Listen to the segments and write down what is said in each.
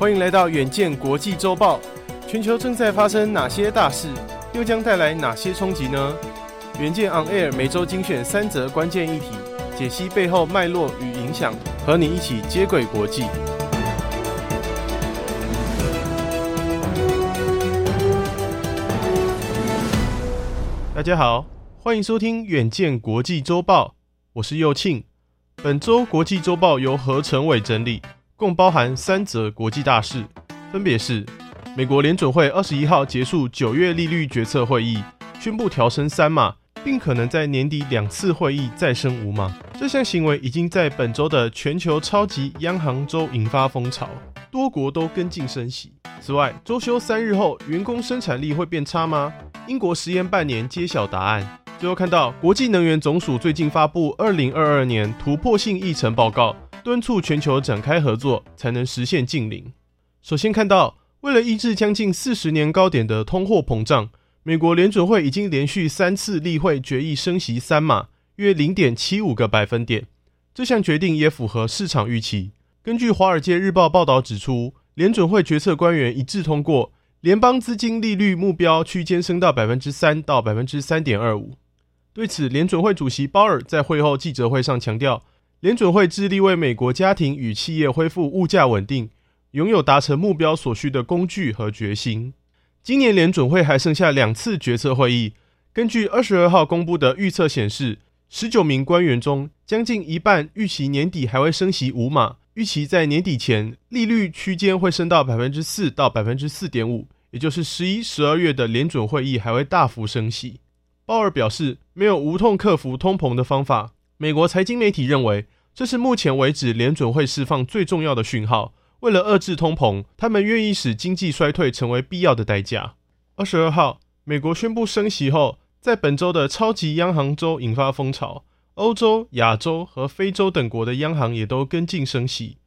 欢迎来到远见国际周报。全球正在发生哪些大事，又将带来哪些冲击呢？远见 On Air 每周精选三则关键议题，解析背后脉络与影响，和你一起接轨国际。大家好，欢迎收听远见国际周报，我是右庆。本周国际周报由何成伟整理。共包含三则国际大事，分别是：美国联准会二十一号结束九月利率决策会议，宣布调升三码，并可能在年底两次会议再升五码。这项行为已经在本周的全球超级央行周引发风潮，多国都跟进升息。此外，周休三日后，员工生产力会变差吗？英国实验半年揭晓答案。最后看到国际能源总署最近发布二零二二年突破性议程报告。敦促全球展开合作，才能实现净零。首先看到，为了抑制将近四十年高点的通货膨胀，美国联准会已经连续三次例会决议升息三码，约零点七五个百分点。这项决定也符合市场预期。根据《华尔街日报》报道指出，联准会决策官员一致通过，联邦资金利率目标区间升到百分之三到百分之三点二五。对此，联准会主席鲍尔在会后记者会上强调。联准会致力为美国家庭与企业恢复物价稳定，拥有达成目标所需的工具和决心。今年联准会还剩下两次决策会议。根据二十二号公布的预测显示，十九名官员中，将近一半预期年底还会升息五码，预期在年底前利率区间会升到百分之四到百分之四点五，也就是十一、十二月的联准会议还会大幅升息。鲍尔表示，没有无痛克服通膨的方法。美国财经媒体认为，这是目前为止联准会释放最重要的讯号。为了遏制通膨，他们愿意使经济衰退成为必要的代价。二十二号，美国宣布升息后，在本周的超级央行周引发风潮，欧洲、亚洲和非洲等国的央行也都跟进升息。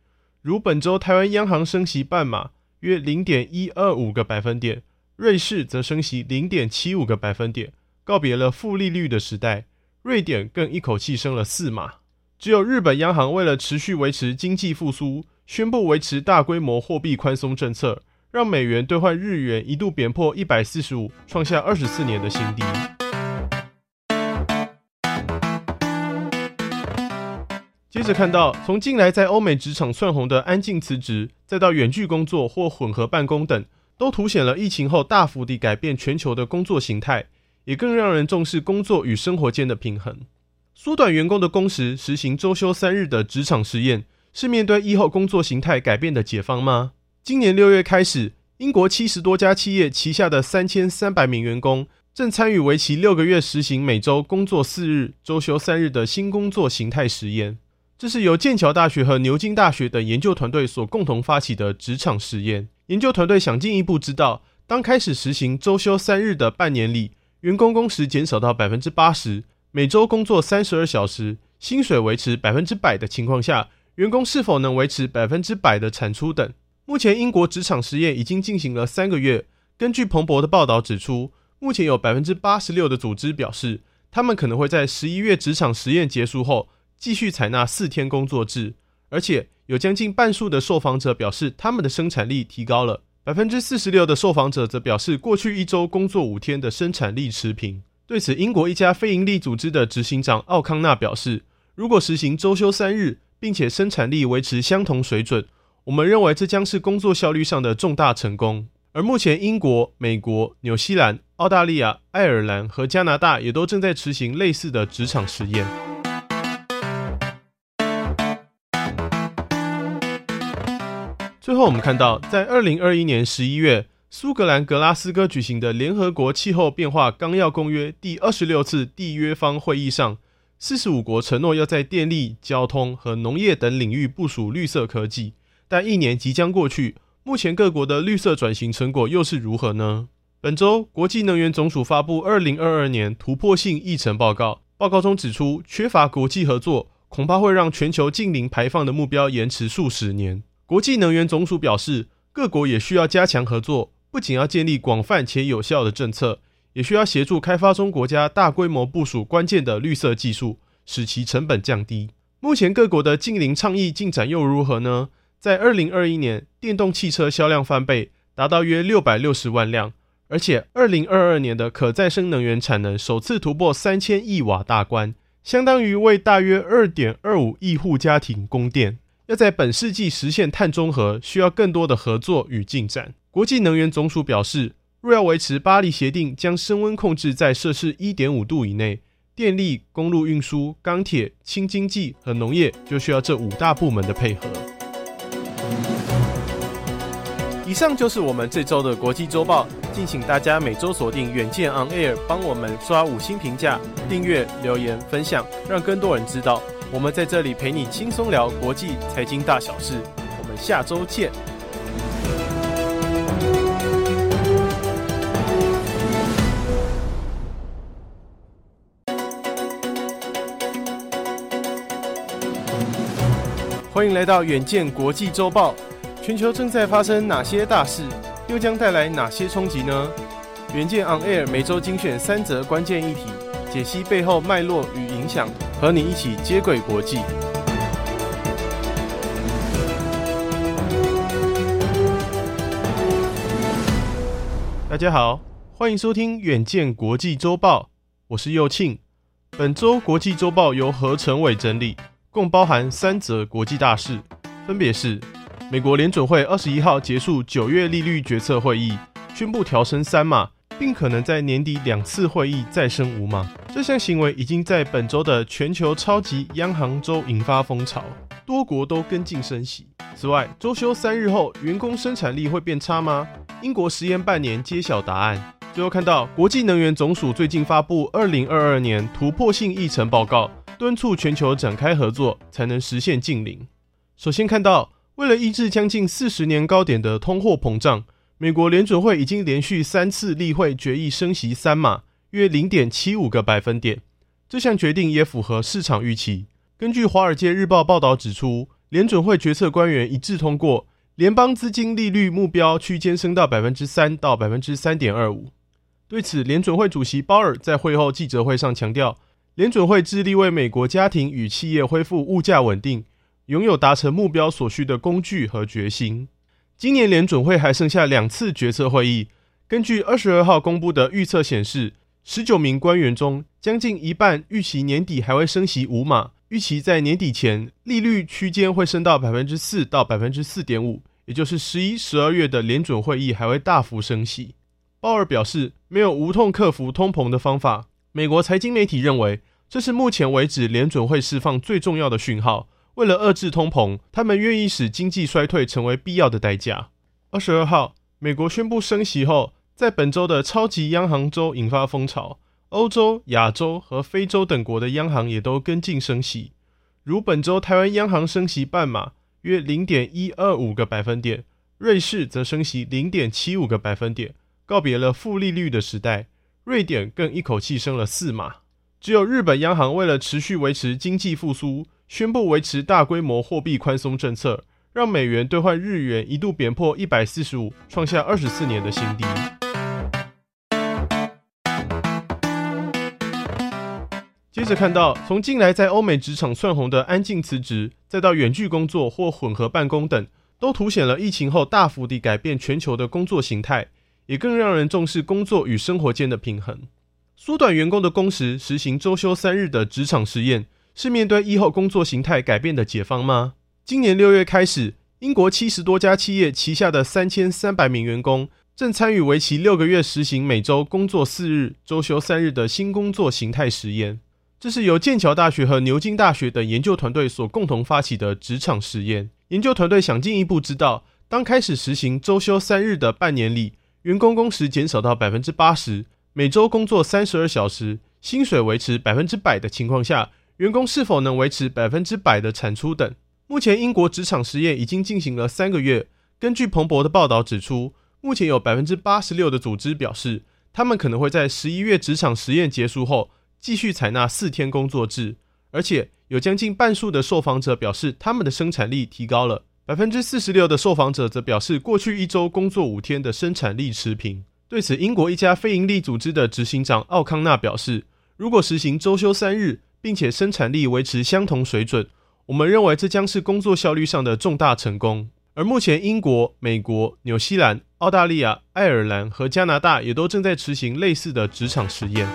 如本周台湾央行升息半码，约零点一二五个百分点；瑞士则升息零点七五个百分点，告别了负利率的时代。瑞典更一口气升了四码，只有日本央行为了持续维持经济复苏，宣布维持大规模货币宽松政策，让美元兑换日元一度贬破一百四十五，创下二十四年的新低。接着看到，从近来在欧美职场窜红的安静辞职，再到远距工作或混合办公等，都凸显了疫情后大幅地改变全球的工作形态。也更让人重视工作与生活间的平衡。缩短员工的工时，实行周休三日的职场实验，是面对疫后工作形态改变的解方吗？今年六月开始，英国七十多家企业旗下的三千三百名员工正参与为期六个月、实行每周工作四日、周休三日的新工作形态实验。这是由剑桥大学和牛津大学等研究团队所共同发起的职场实验。研究团队想进一步知道，当开始实行周休三日的半年里，员工工时减少到百分之八十，每周工作三十二小时，薪水维持百分之百的情况下，员工是否能维持百分之百的产出等。目前英国职场实验已经进行了三个月。根据彭博的报道指出，目前有百分之八十六的组织表示，他们可能会在十一月职场实验结束后继续采纳四天工作制，而且有将近半数的受访者表示，他们的生产力提高了。百分之四十六的受访者则表示，过去一周工作五天的生产力持平。对此，英国一家非营利组织的执行长奥康纳表示，如果实行周休三日，并且生产力维持相同水准，我们认为这将是工作效率上的重大成功。而目前，英国、美国、纽西兰、澳大利亚、爱尔兰和加拿大也都正在执行类似的职场实验。最后，我们看到，在二零二一年十一月，苏格兰格拉斯哥举行的联合国气候变化纲要公约第二十六次缔约方会议上，四十五国承诺要在电力、交通和农业等领域部署绿色科技。但一年即将过去，目前各国的绿色转型成果又是如何呢？本周，国际能源总署发布二零二二年突破性议程报告，报告中指出，缺乏国际合作，恐怕会让全球净零排放的目标延迟数十年。国际能源总署表示，各国也需要加强合作，不仅要建立广泛且有效的政策，也需要协助开发中国家大规模部署关键的绿色技术，使其成本降低。目前各国的净零倡议进展又如何呢？在二零二一年，电动汽车销量翻倍，达到约六百六十万辆，而且二零二二年的可再生能源产能首次突破三千亿瓦大关，相当于为大约二点二五亿户家庭供电。要在本世纪实现碳中和，需要更多的合作与进展。国际能源总署表示，若要维持巴黎协定将升温控制在摄氏一点五度以内，电力、公路运输、钢铁、轻经济和农业就需要这五大部门的配合。以上就是我们这周的国际周报，敬请大家每周锁定远见 On Air，帮我们刷五星评价、订阅、留言、分享，让更多人知道。我们在这里陪你轻松聊国际财经大小事，我们下周见。欢迎来到远见国际周报。全球正在发生哪些大事，又将带来哪些冲击呢？远见 On Air 每周精选三则关键议题，解析背后脉络与影响。和你一起接轨国际。大家好，欢迎收听远见国际周报，我是右庆。本周国际周报由何成伟整理，共包含三则国际大事，分别是：美国联准会二十一号结束九月利率决策会议，宣布调升三码。并可能在年底两次会议再升五码，这项行为已经在本周的全球超级央行周引发风潮，多国都跟进升息。此外，周休三日后，员工生产力会变差吗？英国实验半年揭晓答案。最后看到国际能源总署最近发布二零二二年突破性议程报告，敦促全球展开合作，才能实现净零。首先看到，为了抑制将近四十年高点的通货膨胀。美国联准会已经连续三次例会决议升息三码，约零点七五个百分点。这项决定也符合市场预期。根据《华尔街日报》报道指出，联准会决策官员一致通过联邦资金利率目标区间升到百分之三到百分之三点二五。对此，联准会主席鲍尔在会后记者会上强调，联准会致力为美国家庭与企业恢复物价稳定，拥有达成目标所需的工具和决心。今年联准会还剩下两次决策会议。根据二十二号公布的预测显示，十九名官员中，将近一半预期年底还会升息五码，预期在年底前利率区间会升到百分之四到百分之四点五，也就是十一、十二月的联准会议还会大幅升息。鲍尔表示，没有无痛克服通膨的方法。美国财经媒体认为，这是目前为止联准会释放最重要的讯号。为了遏制通膨，他们愿意使经济衰退成为必要的代价。二十二号，美国宣布升息后，在本周的超级央行周引发风潮，欧洲、亚洲和非洲等国的央行也都跟进升息。如本周台湾央行升息半码，约零点一二五个百分点；瑞士则升息零点七五个百分点，告别了负利率的时代。瑞典更一口气升了四码。只有日本央行为了持续维持经济复苏。宣布维持大规模货币宽松政策，让美元兑换日元一度贬破一百四十五，创下二十四年的新低。接着看到，从近来在欧美职场窜红的安静辞职，再到远距工作或混合办公等，都凸显了疫情后大幅地改变全球的工作形态，也更让人重视工作与生活间的平衡。缩短员工的工时，实行周休三日的职场实验。是面对疫后工作形态改变的解方吗？今年六月开始，英国七十多家企业旗下的三千三百名员工正参与为期六个月、实行每周工作四日、周休三日的新工作形态实验。这是由剑桥大学和牛津大学等研究团队所共同发起的职场实验。研究团队想进一步知道，当开始实行周休三日的半年里，员工工时减少到百分之八十，每周工作三十二小时，薪水维持百分之百的情况下。员工是否能维持百分之百的产出等？目前英国职场实验已经进行了三个月。根据彭博的报道指出，目前有百分之八十六的组织表示，他们可能会在十一月职场实验结束后继续采纳四天工作制，而且有将近半数的受访者表示他们的生产力提高了。百分之四十六的受访者则表示，过去一周工作五天的生产力持平。对此，英国一家非营利组织的执行长奥康纳表示，如果实行周休三日，并且生产力维持相同水准，我们认为这将是工作效率上的重大成功。而目前，英国、美国、纽西兰、澳大利亚、爱尔兰和加拿大也都正在执行类似的职场实验。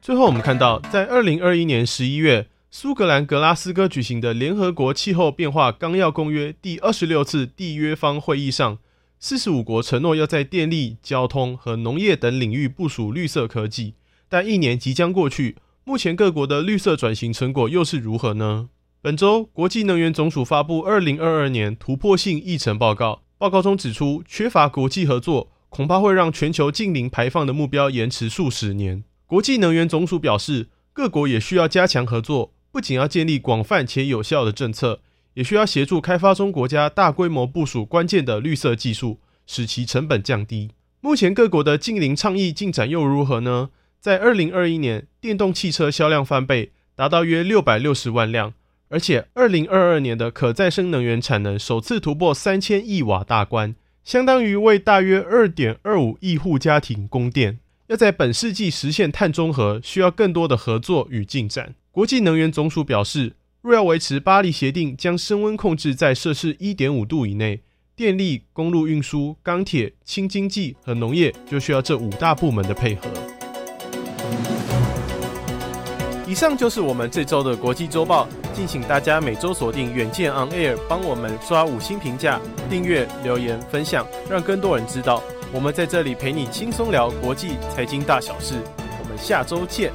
最后，我们看到，在二零二一年十一月，苏格兰格拉斯哥举行的联合国气候变化纲要公约第二十六次缔约方会议上，四十五国承诺要在电力、交通和农业等领域部署绿色科技。但一年即将过去，目前各国的绿色转型成果又是如何呢？本周，国际能源总署发布二零二二年突破性议程报告，报告中指出，缺乏国际合作，恐怕会让全球净零排放的目标延迟数十年。国际能源总署表示，各国也需要加强合作，不仅要建立广泛且有效的政策，也需要协助开发中国家大规模部署关键的绿色技术，使其成本降低。目前各国的净零倡议进展又如何呢？在二零二一年，电动汽车销量翻倍，达到约六百六十万辆，而且二零二二年的可再生能源产能首次突破三千亿瓦大关，相当于为大约二点二五亿户家庭供电。要在本世纪实现碳中和，需要更多的合作与进展。国际能源总署表示，若要维持巴黎协定将升温控制在摄氏一点五度以内，电力、公路运输、钢铁、轻经济和农业就需要这五大部门的配合。以上就是我们这周的国际周报，敬请大家每周锁定远见 On Air，帮我们刷五星评价、订阅、留言、分享，让更多人知道。我们在这里陪你轻松聊国际财经大小事，我们下周见。